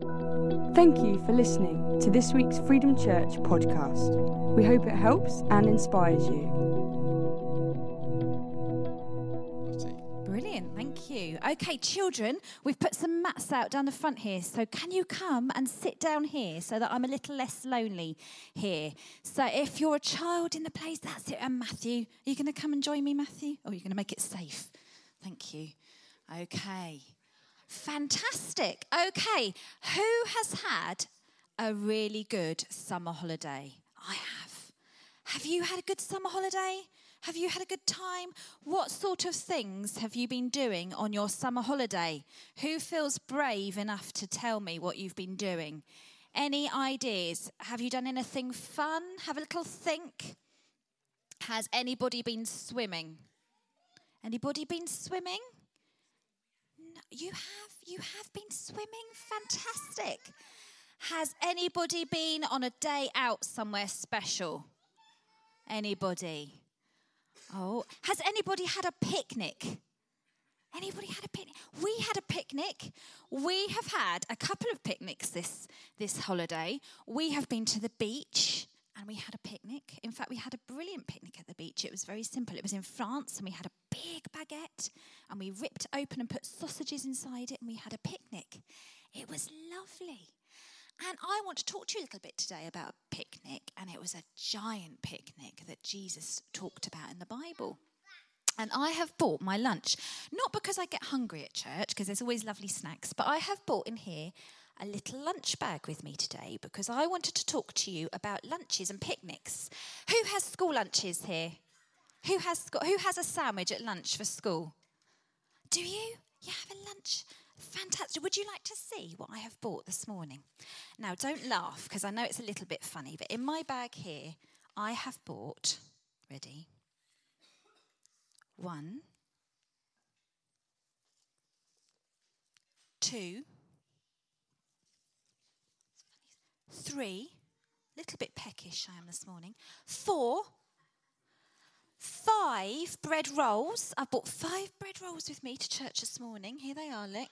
Thank you for listening to this week's Freedom Church podcast. We hope it helps and inspires you. Brilliant, thank you. Okay, children, we've put some mats out down the front here. So, can you come and sit down here so that I'm a little less lonely here? So, if you're a child in the place, that's it. And Matthew, are you going to come and join me, Matthew? Or are you going to make it safe? Thank you. Okay. Fantastic. Okay. Who has had a really good summer holiday? I have. Have you had a good summer holiday? Have you had a good time? What sort of things have you been doing on your summer holiday? Who feels brave enough to tell me what you've been doing? Any ideas? Have you done anything fun? Have a little think. Has anybody been swimming? Anybody been swimming? You have. You have been swimming. Fantastic. Has anybody been on a day out somewhere special? Anybody? Oh, has anybody had a picnic? Anybody had a picnic? We had a picnic. We have had a couple of picnics this this holiday. We have been to the beach and we had a picnic. In fact, we had a brilliant picnic at the beach. It was very simple. It was in France and we had a big baguette and we ripped open and put sausages inside it and we had a picnic. It was lovely. And I want to talk to you a little bit today about a picnic, and it was a giant picnic that Jesus talked about in the Bible. And I have bought my lunch, not because I get hungry at church, because there's always lovely snacks, but I have bought in here a little lunch bag with me today because I wanted to talk to you about lunches and picnics. Who has school lunches here? Who has, who has a sandwich at lunch for school? Do you? You have a lunch? Fantastic. Would you like to see what I have bought this morning? Now, don't laugh because I know it's a little bit funny, but in my bag here, I have bought, ready? One, two, three, little bit peckish I am this morning, four, five bread rolls. I bought five bread rolls with me to church this morning. Here they are, look.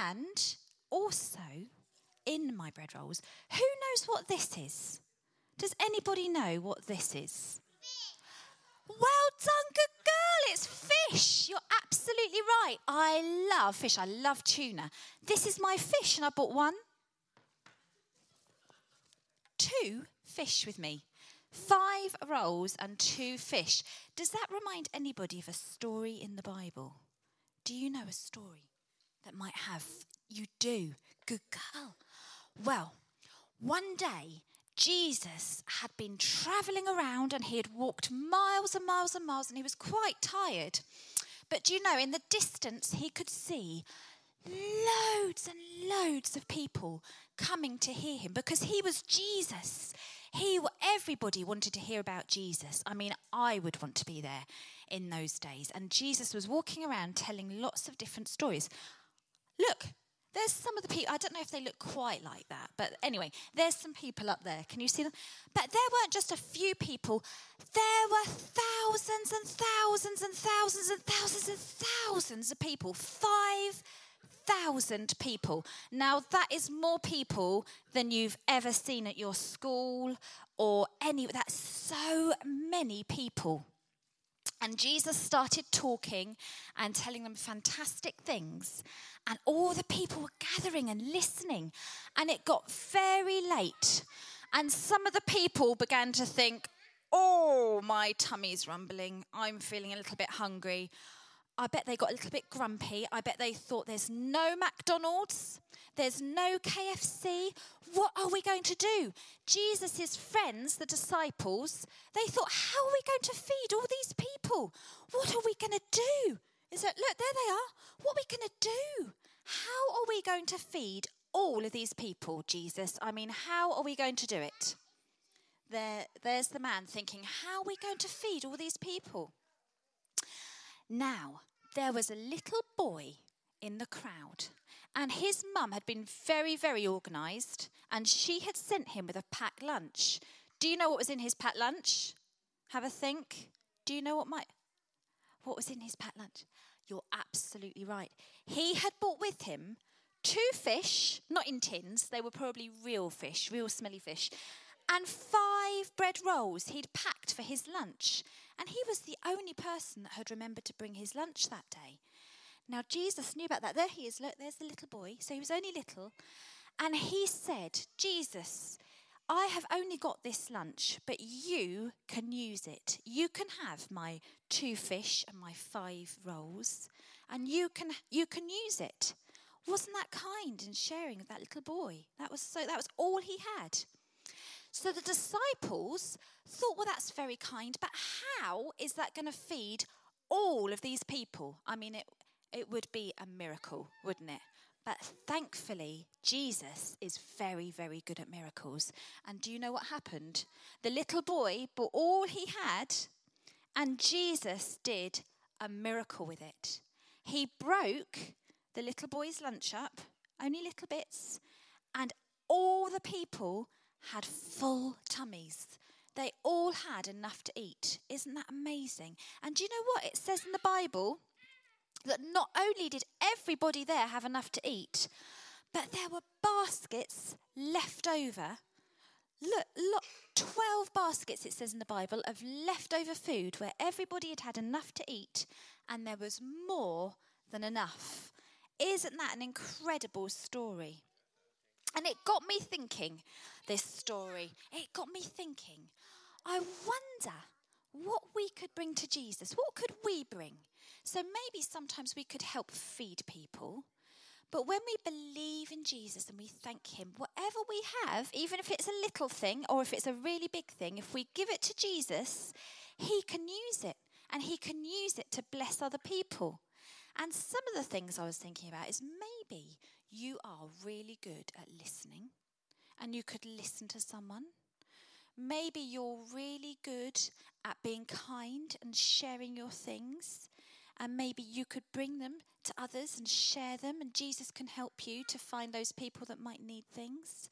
And also, in my bread rolls, who knows what this is? Does anybody know what this is? Well done, good girl. It's fish. You're absolutely right. I love fish. I love tuna. This is my fish, and I bought one, two fish with me. Five rolls and two fish. Does that remind anybody of a story in the Bible? Do you know a story? that might have. You do. Good girl. Well, one day, Jesus had been traveling around and he had walked miles and miles and miles and he was quite tired. But do you know, in the distance, he could see loads and loads of people coming to hear him because he was Jesus. He, everybody wanted to hear about Jesus. I mean, I would want to be there in those days. And Jesus was walking around telling lots of different stories. Look, there's some of the people, I don't know if they look quite like that, but anyway, there's some people up there. Can you see them? But there weren't just a few people, there were thousands and thousands and thousands and thousands and thousands of people. 5,000 people. Now, that is more people than you've ever seen at your school or any, that's so many people. And Jesus started talking and telling them fantastic things. And all the people were gathering and listening. And it got very late. And some of the people began to think, oh, my tummy's rumbling. I'm feeling a little bit hungry. I bet they got a little bit grumpy. I bet they thought there's no McDonald's, there's no KFC. What are we going to do? Jesus' friends, the disciples, they thought, how are we going to feed all these people? What are we going to do? Is it, look, there they are. What are we going to do? How are we going to feed all of these people, Jesus? I mean, how are we going to do it? There, there's the man thinking, how are we going to feed all these people? Now, there was a little boy in the crowd, and his mum had been very, very organised, and she had sent him with a packed lunch. Do you know what was in his packed lunch? Have a think. Do you know what might what was in his packed lunch? You're absolutely right. He had brought with him two fish, not in tins, they were probably real fish, real smelly fish, and five bread rolls he'd packed for his lunch. And he was the only person that had remembered to bring his lunch that day. Now, Jesus knew about that. There he is. Look, there's the little boy. So he was only little. And he said, Jesus, I have only got this lunch, but you can use it. You can have my two fish and my five rolls, and you can you can use it. Wasn't that kind and sharing of that little boy? That was so that was all he had. So the disciples thought, well, that's very kind, but how is that going to feed all of these people? I mean, it, it would be a miracle, wouldn't it? But thankfully, Jesus is very, very good at miracles. And do you know what happened? The little boy brought all he had, and Jesus did a miracle with it. He broke the little boy's lunch up, only little bits, and all the people had full tummies. They all had enough to eat. Isn't that amazing? And do you know what it says in the Bible? that not only did everybody there have enough to eat, but there were baskets left over. Look, look, 12 baskets, it says in the Bible, of leftover food where everybody had had enough to eat and there was more than enough. Isn't that an incredible story? And it got me thinking, this story, it got me thinking, I wonder what we could bring to Jesus. What could we bring? So maybe sometimes we could help feed people. But when we believe in Jesus and we thank Him, whatever we have, even if it's a little thing or if it's a really big thing, if we give it to Jesus, He can use it and He can use it to bless other people. And some of the things I was thinking about is maybe you are really good at listening and you could listen to someone. Maybe you're really good at being kind and sharing your things and maybe you could bring them to others and share them, and Jesus can help you to find those people that might need things.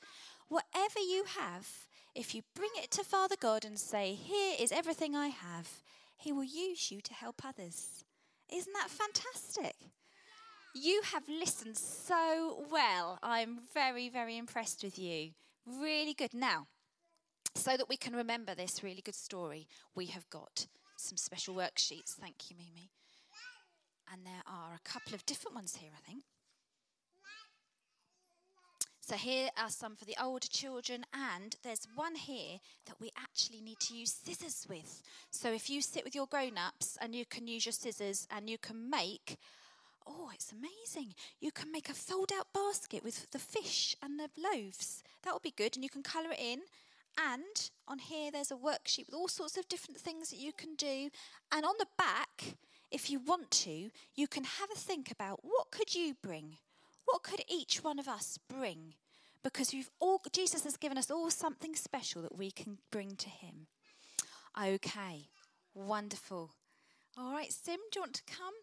Whatever you have, if you bring it to Father God and say, Here is everything I have, He will use you to help others. Isn't that fantastic? You have listened so well. I'm very, very impressed with you. Really good. Now, so that we can remember this really good story, we have got some special worksheets. Thank you, Mimi. And there are a couple of different ones here, I think. So here are some for the older children, and there's one here that we actually need to use scissors with. So if you sit with your grown ups and you can use your scissors and you can make, oh, it's amazing. You can make a fold out basket with the fish and the loaves. That will be good, and you can colour it in. And on here, there's a worksheet with all sorts of different things that you can do. And on the back, if you want to, you can have a think about what could you bring? What could each one of us bring? Because we've all Jesus has given us all something special that we can bring to him. Okay, wonderful. All right, Sim, do you want to come?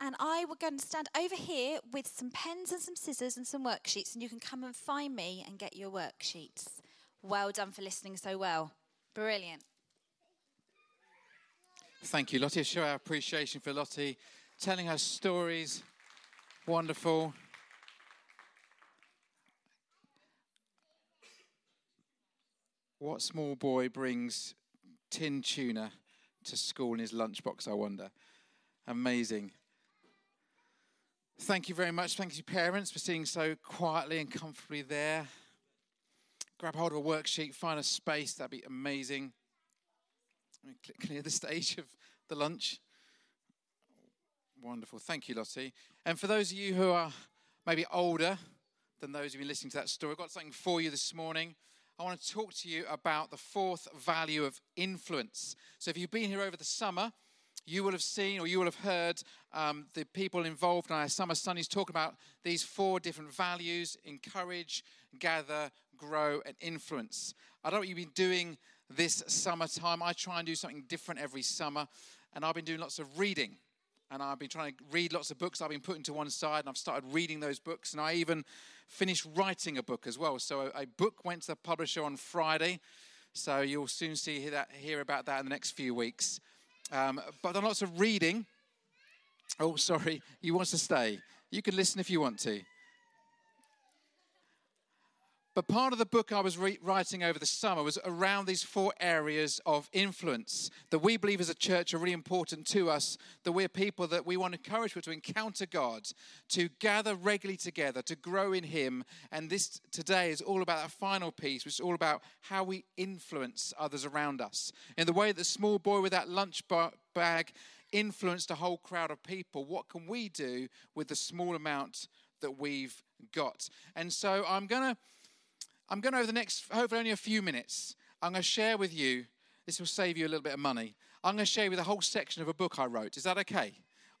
And I will go and stand over here with some pens and some scissors and some worksheets, and you can come and find me and get your worksheets. Well done for listening so well. Brilliant. Thank you, Lottie. Show our appreciation for Lottie telling her stories. Wonderful. What small boy brings tin tuna to school in his lunchbox, I wonder? Amazing. Thank you very much. Thank you, parents, for sitting so quietly and comfortably there. Grab hold of a worksheet, find a space, that'd be amazing clear the stage of the lunch. Wonderful. Thank you, Lottie. And for those of you who are maybe older than those who've been listening to that story, I've got something for you this morning. I want to talk to you about the fourth value of influence. So, if you've been here over the summer, you will have seen or you will have heard um, the people involved in our summer studies talk about these four different values encourage, gather, grow, and influence. I don't know what you've been doing this summertime. I try and do something different every summer, and I've been doing lots of reading. And I've been trying to read lots of books I've been putting to one side, and I've started reading those books. And I even finished writing a book as well. So a book went to the publisher on Friday. So you'll soon see that, hear about that in the next few weeks. Um, but on lots of reading. Oh, sorry, he wants to stay. You can listen if you want to. But part of the book I was re- writing over the summer was around these four areas of influence that we believe as a church are really important to us. That we're people that we want to encourage people to encounter God, to gather regularly together, to grow in Him. And this today is all about that final piece, which is all about how we influence others around us. In the way that the small boy with that lunch bag influenced a whole crowd of people, what can we do with the small amount that we've got? And so I'm going to I'm going to, over the next, hopefully only a few minutes, I'm going to share with you, this will save you a little bit of money. I'm going to share with a whole section of a book I wrote. Is that okay?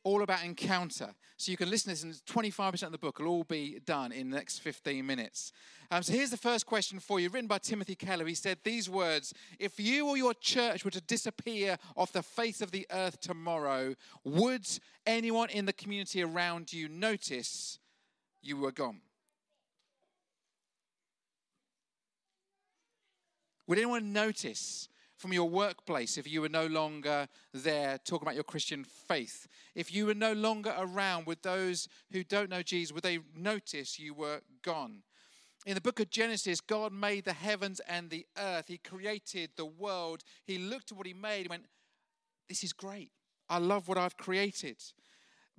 All about encounter. So you can listen to this, and 25% of the book will all be done in the next 15 minutes. Um, so here's the first question for you, written by Timothy Keller. He said these words If you or your church were to disappear off the face of the earth tomorrow, would anyone in the community around you notice you were gone? Would anyone notice from your workplace if you were no longer there talking about your Christian faith? If you were no longer around with those who don't know Jesus, would they notice you were gone? In the book of Genesis, God made the heavens and the earth. He created the world. He looked at what He made and went, This is great. I love what I've created.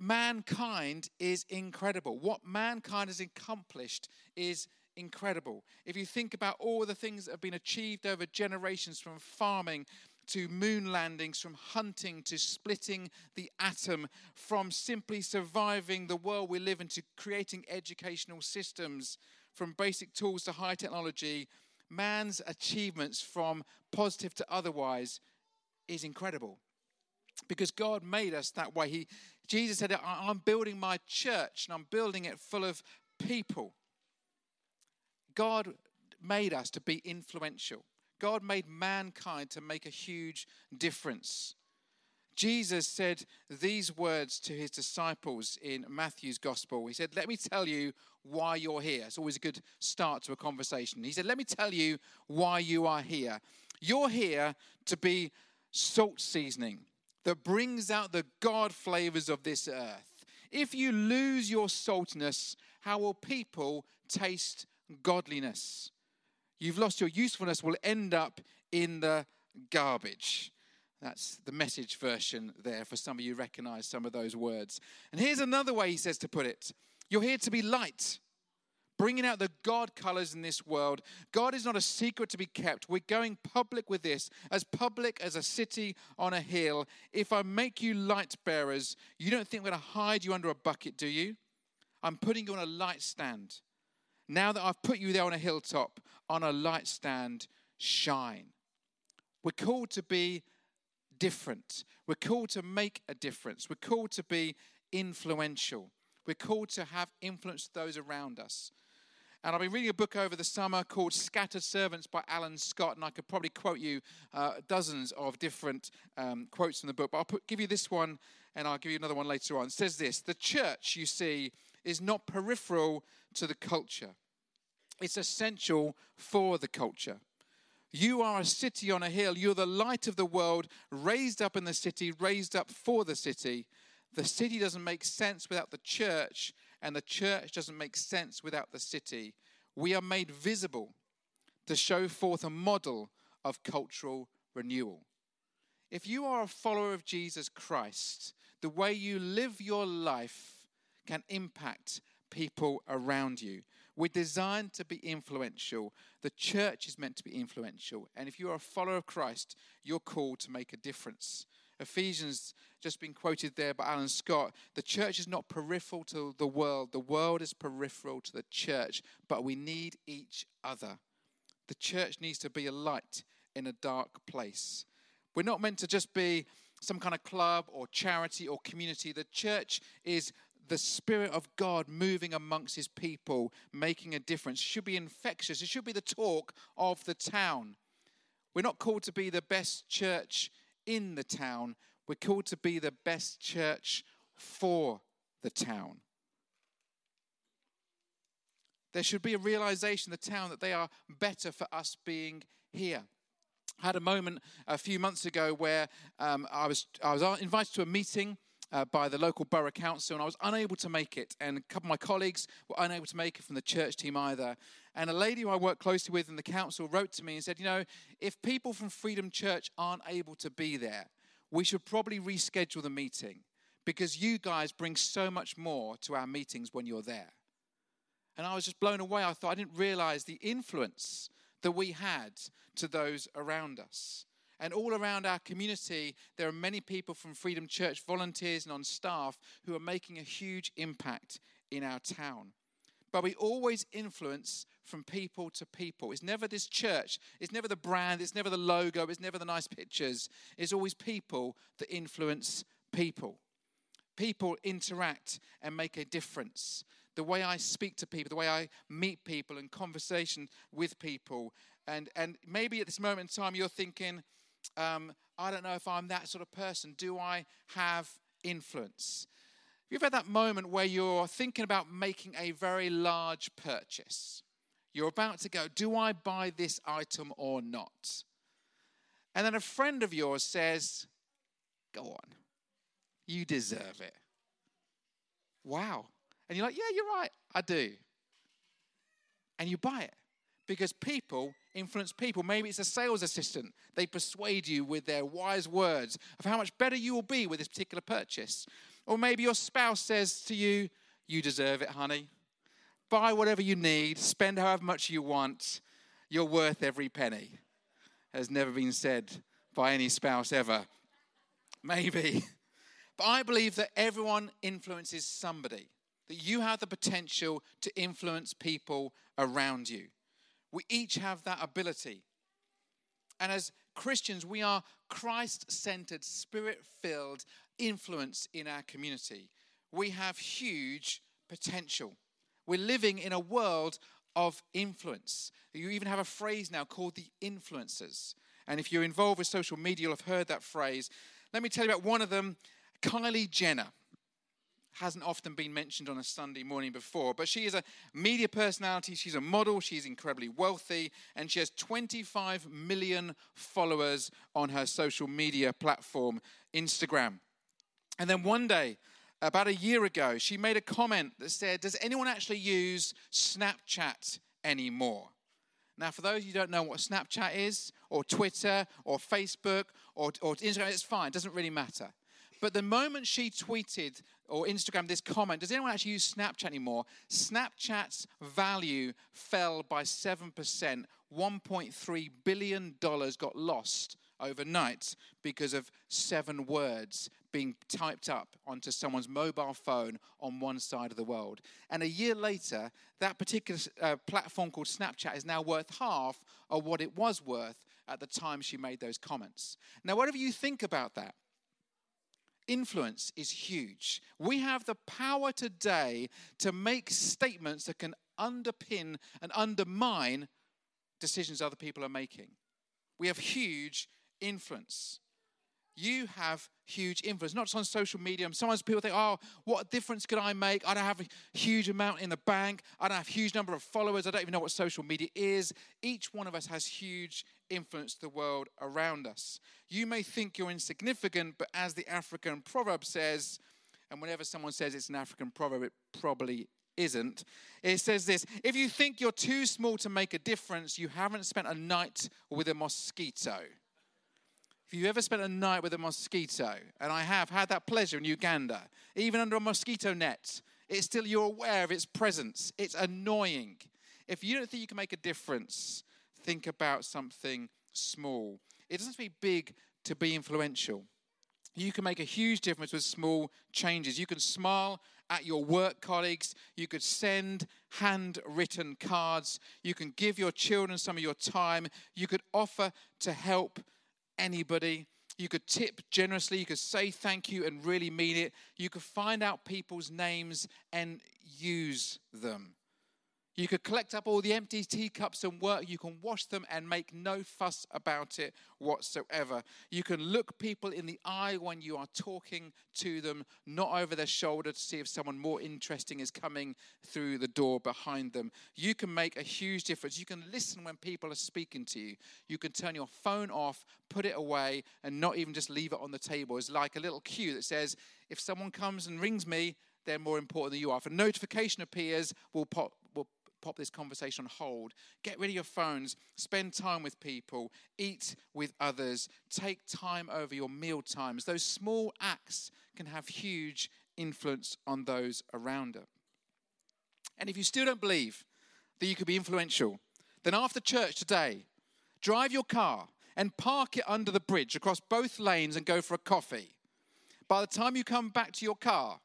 Mankind is incredible. What mankind has accomplished is incredible. If you think about all the things that have been achieved over generations from farming to moon landings, from hunting to splitting the atom, from simply surviving the world we live in to creating educational systems, from basic tools to high technology, man's achievements from positive to otherwise is incredible. Because God made us that way. He, Jesus said, I'm building my church and I'm building it full of people God made us to be influential. God made mankind to make a huge difference. Jesus said these words to his disciples in Matthew's gospel. He said, Let me tell you why you're here. It's always a good start to a conversation. He said, Let me tell you why you are here. You're here to be salt seasoning that brings out the God flavors of this earth. If you lose your saltiness, how will people taste godliness. You've lost your usefulness, will end up in the garbage. That's the message version there for some of you recognize some of those words. And here's another way he says to put it You're here to be light, bringing out the God colors in this world. God is not a secret to be kept. We're going public with this, as public as a city on a hill. If I make you light bearers, you don't think I'm going to hide you under a bucket, do you? I'm putting you on a light stand. Now that I've put you there on a hilltop, on a light stand, shine. We're called to be different. We're called to make a difference. We're called to be influential. We're called to have influence those around us. And I've been reading a book over the summer called Scattered Servants by Alan Scott, and I could probably quote you uh, dozens of different um, quotes from the book, but I'll put, give you this one and I'll give you another one later on. It says this The church, you see, is not peripheral to the culture, it's essential for the culture. You are a city on a hill. You're the light of the world, raised up in the city, raised up for the city. The city doesn't make sense without the church, and the church doesn't make sense without the city. We are made visible to show forth a model of cultural renewal. If you are a follower of Jesus Christ, the way you live your life can impact people around you. We're designed to be influential. The church is meant to be influential. And if you are a follower of Christ, you're called to make a difference. Ephesians, just been quoted there by Alan Scott. The church is not peripheral to the world, the world is peripheral to the church, but we need each other. The church needs to be a light in a dark place. We're not meant to just be some kind of club or charity or community. The church is the Spirit of God moving amongst His people, making a difference. Should be infectious. It should be the talk of the town. We're not called to be the best church in the town, we're called to be the best church for the town. There should be a realization in the town that they are better for us being here. I had a moment a few months ago where um, I, was, I was invited to a meeting uh, by the local borough council, and I was unable to make it. And a couple of my colleagues were unable to make it from the church team either. And a lady who I work closely with in the council wrote to me and said, You know, if people from Freedom Church aren't able to be there, we should probably reschedule the meeting because you guys bring so much more to our meetings when you're there. And I was just blown away. I thought I didn't realize the influence that we had to those around us. And all around our community, there are many people from Freedom Church, volunteers and on staff, who are making a huge impact in our town. But we always influence from people to people. It's never this church, it's never the brand, it's never the logo, it's never the nice pictures. It's always people that influence people. People interact and make a difference. The way I speak to people, the way I meet people and conversation with people. And, and maybe at this moment in time, you're thinking, um, I don't know if I'm that sort of person. Do I have influence? You've had that moment where you're thinking about making a very large purchase. You're about to go, do I buy this item or not? And then a friend of yours says, go on, you deserve it. Wow. And you're like, yeah, you're right, I do. And you buy it because people influence people. Maybe it's a sales assistant. They persuade you with their wise words of how much better you will be with this particular purchase. Or maybe your spouse says to you, You deserve it, honey. Buy whatever you need, spend however much you want. You're worth every penny. Has never been said by any spouse ever. Maybe. But I believe that everyone influences somebody, that you have the potential to influence people around you. We each have that ability. And as Christians, we are Christ centered, spirit filled influence in our community. We have huge potential. We're living in a world of influence. You even have a phrase now called the influencers. And if you're involved with social media, you'll have heard that phrase. Let me tell you about one of them Kylie Jenner hasn't often been mentioned on a Sunday morning before, but she is a media personality. She's a model. She's incredibly wealthy, and she has 25 million followers on her social media platform, Instagram. And then one day, about a year ago, she made a comment that said, Does anyone actually use Snapchat anymore? Now, for those you who don't know what Snapchat is, or Twitter, or Facebook, or, or Instagram, it's fine, it doesn't really matter. But the moment she tweeted or Instagram this comment, does anyone actually use Snapchat anymore? Snapchat's value fell by 7%. $1.3 billion got lost overnight because of seven words being typed up onto someone's mobile phone on one side of the world. And a year later, that particular uh, platform called Snapchat is now worth half of what it was worth at the time she made those comments. Now, whatever you think about that, influence is huge. We have the power today to make statements that can underpin and undermine decisions other people are making. We have huge influence. You have huge influence, not just on social media. Sometimes people think, oh, what difference could I make? I don't have a huge amount in the bank. I don't have a huge number of followers. I don't even know what social media is. Each one of us has huge influence the world around us. You may think you're insignificant, but as the African proverb says, and whenever someone says it's an African proverb, it probably isn't. It says this If you think you're too small to make a difference, you haven't spent a night with a mosquito. If you ever spent a night with a mosquito, and I have had that pleasure in Uganda, even under a mosquito net, it's still you're aware of its presence. It's annoying. If you don't think you can make a difference, think about something small. It doesn't have to be big to be influential. You can make a huge difference with small changes. You can smile at your work colleagues. You could send handwritten cards. You can give your children some of your time. You could offer to help anybody. You could tip generously. You could say thank you and really mean it. You could find out people's names and use them. You could collect up all the empty teacups and work. You can wash them and make no fuss about it whatsoever. You can look people in the eye when you are talking to them, not over their shoulder to see if someone more interesting is coming through the door behind them. You can make a huge difference. You can listen when people are speaking to you. You can turn your phone off, put it away, and not even just leave it on the table. It's like a little cue that says, if someone comes and rings me, they're more important than you are. If a notification appears, we'll pop, we'll pop this conversation on hold. Get rid of your phones, spend time with people, eat with others, take time over your meal times. Those small acts can have huge influence on those around us. And if you still don't believe that you could be influential, then after church today, drive your car and park it under the bridge across both lanes and go for a coffee. By the time you come back to your car,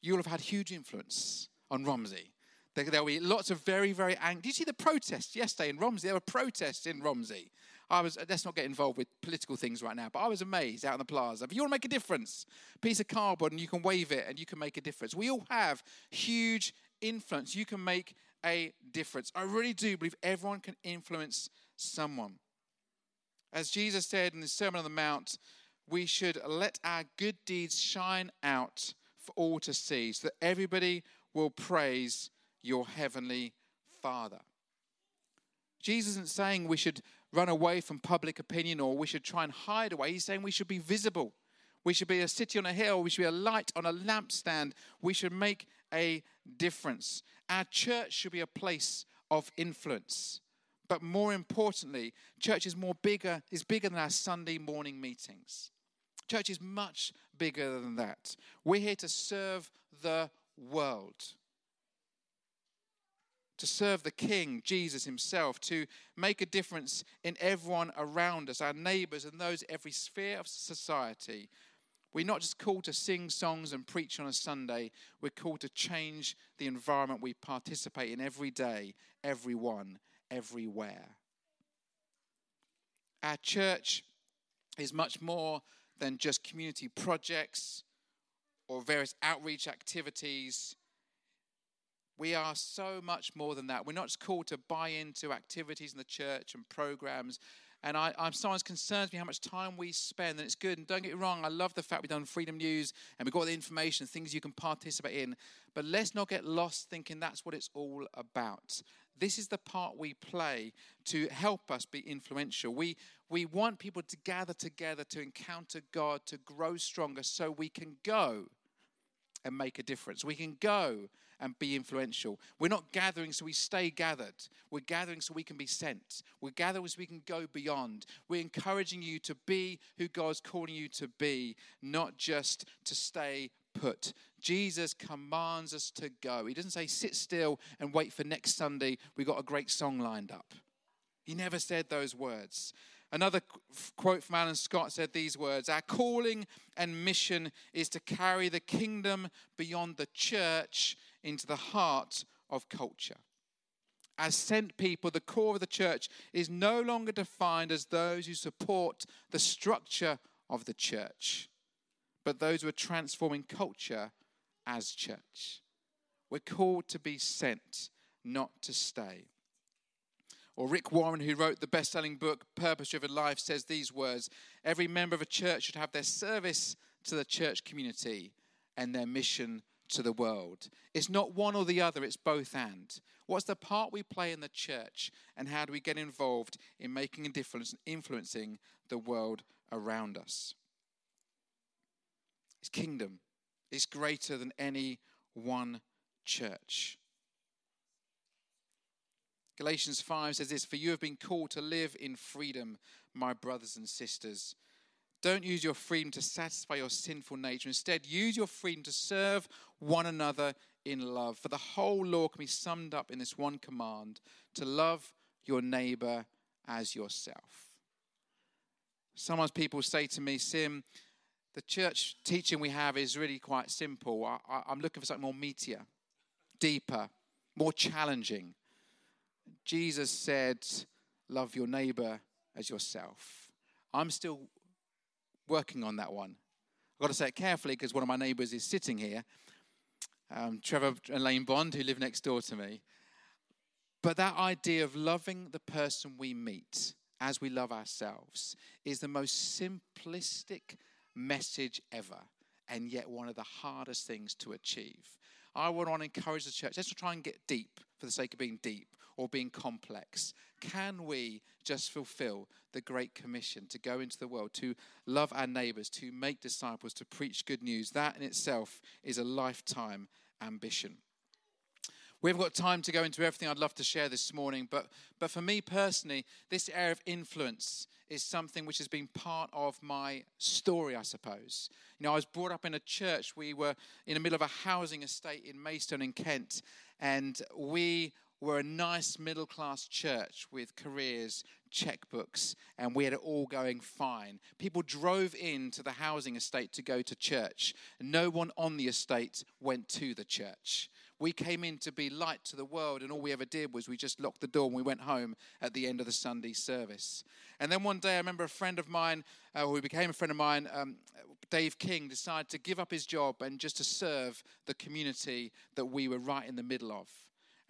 you'll have had huge influence on Romsey. There, will be lots of very, very angry. Did you see the protests yesterday in Romsey? There were protests in Romsey. I was, let's not get involved with political things right now, but I was amazed out in the plaza. If you want to make a difference, piece of cardboard and you can wave it and you can make a difference. We all have huge influence. You can make a difference. I really do believe everyone can influence someone. As Jesus said in the Sermon on the Mount, we should let our good deeds shine out for all to see so that everybody will praise your heavenly Father. Jesus isn't saying we should run away from public opinion or we should try and hide away. He's saying we should be visible. We should be a city on a hill. We should be a light on a lampstand. We should make a difference. Our church should be a place of influence. But more importantly, church is more bigger, is bigger than our Sunday morning meetings. Church is much bigger than that. We're here to serve the world, to serve the King, Jesus Himself, to make a difference in everyone around us, our neighbors, and those every sphere of society. We're not just called to sing songs and preach on a Sunday, we're called to change the environment we participate in every day, everyone, everywhere. Our church is much more than just community projects or various outreach activities. We are so much more than that. We're not just called to buy into activities in the church and programs. And I, am sometimes concerned me how much time we spend, and it's good. And don't get me wrong, I love the fact we've done Freedom News and we've got all the information, things you can participate in. But let's not get lost thinking that's what it's all about. This is the part we play to help us be influential. We, we want people to gather together to encounter God, to grow stronger, so we can go and make a difference. We can go and be influential. We're not gathering so we stay gathered. We're gathering so we can be sent. We're gathering so we can go beyond. We're encouraging you to be who God's calling you to be, not just to stay put. Jesus commands us to go. He doesn't say sit still and wait for next Sunday. We've got a great song lined up. He never said those words. Another quote from Alan Scott said these words Our calling and mission is to carry the kingdom beyond the church into the heart of culture. As sent people, the core of the church is no longer defined as those who support the structure of the church, but those who are transforming culture as church. We're called to be sent, not to stay. Or Rick Warren, who wrote the best selling book, Purpose Driven Life, says these words Every member of a church should have their service to the church community and their mission to the world. It's not one or the other, it's both and. What's the part we play in the church, and how do we get involved in making a difference and influencing the world around us? His kingdom is greater than any one church. Galatians 5 says this For you have been called to live in freedom, my brothers and sisters. Don't use your freedom to satisfy your sinful nature. Instead, use your freedom to serve one another in love. For the whole law can be summed up in this one command to love your neighbor as yourself. Sometimes people say to me, Sim, the church teaching we have is really quite simple. I, am looking for something more meatier, deeper, more challenging. Jesus said, Love your neighbor as yourself. I'm still working on that one. I've got to say it carefully because one of my neighbors is sitting here, um, Trevor and Lane Bond, who live next door to me. But that idea of loving the person we meet as we love ourselves is the most simplistic message ever, and yet one of the hardest things to achieve. I would want to encourage the church, let's try and get deep for the sake of being deep or being complex. Can we just fulfill the Great Commission to go into the world, to love our neighbors, to make disciples, to preach good news? That in itself is a lifetime ambition. We haven't got time to go into everything I'd love to share this morning, but, but for me personally, this area of influence is something which has been part of my story, I suppose. You know, I was brought up in a church. We were in the middle of a housing estate in Maidstone in Kent, and we were a nice middle class church with careers, checkbooks, and we had it all going fine. People drove into the housing estate to go to church. No one on the estate went to the church. We came in to be light to the world, and all we ever did was we just locked the door and we went home at the end of the Sunday service. And then one day, I remember a friend of mine, uh, who became a friend of mine, um, Dave King, decided to give up his job and just to serve the community that we were right in the middle of.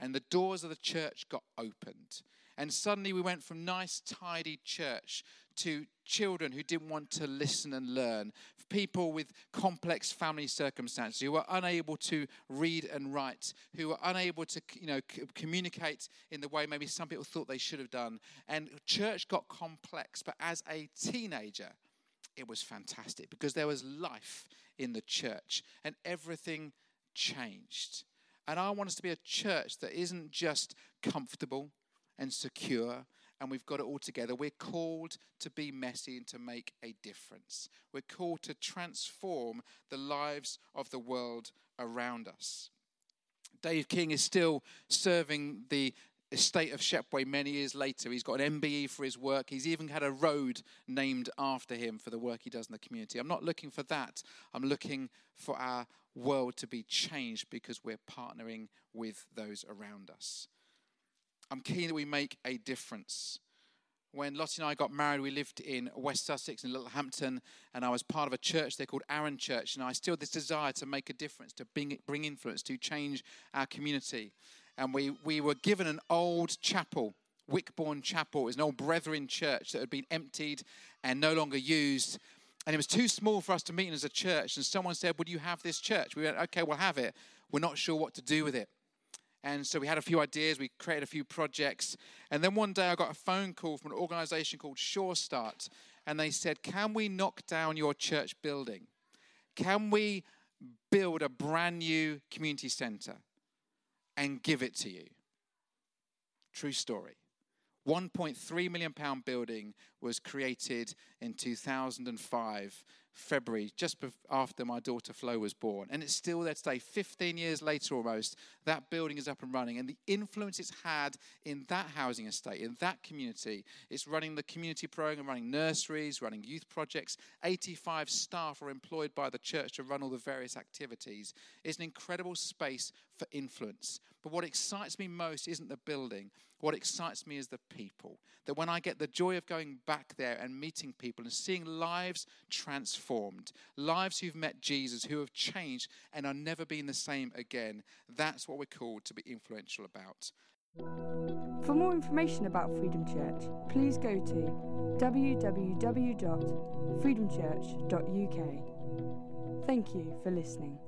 And the doors of the church got opened. And suddenly we went from nice, tidy church to children who didn't want to listen and learn, people with complex family circumstances who were unable to read and write, who were unable to you know, communicate in the way maybe some people thought they should have done. And church got complex, but as a teenager, it was fantastic because there was life in the church and everything changed. And I want us to be a church that isn't just comfortable and secure and we've got it all together. We're called to be messy and to make a difference. We're called to transform the lives of the world around us. Dave King is still serving the estate of Shepway many years later. He's got an MBE for his work. He's even had a road named after him for the work he does in the community. I'm not looking for that. I'm looking for our world to be changed because we're partnering with those around us. I'm keen that we make a difference. When Lottie and I got married, we lived in West Sussex in Littlehampton, and I was part of a church there called Arun Church. And I still had this desire to make a difference, to bring, bring influence, to change our community. And we, we were given an old chapel, Wickbourne Chapel. It was an old Brethren church that had been emptied and no longer used. And it was too small for us to meet in as a church. And someone said, Would you have this church? We went, Okay, we'll have it. We're not sure what to do with it. And so we had a few ideas, we created a few projects. And then one day I got a phone call from an organization called Sure Start. And they said, Can we knock down your church building? Can we build a brand new community center and give it to you? True story. 1.3 million pound building was created in 2005 February, just after my daughter Flo was born. And it's still there today, 15 years later almost. That building is up and running. And the influence it's had in that housing estate, in that community, it's running the community program, running nurseries, running youth projects. 85 staff are employed by the church to run all the various activities. It's an incredible space for influence. But what excites me most isn't the building. What excites me is the people. That when I get the joy of going back there and meeting people and seeing lives transformed, lives who've met Jesus, who have changed and are never been the same again, that's what we're called to be influential about. For more information about Freedom Church, please go to www.freedomchurch.uk. Thank you for listening.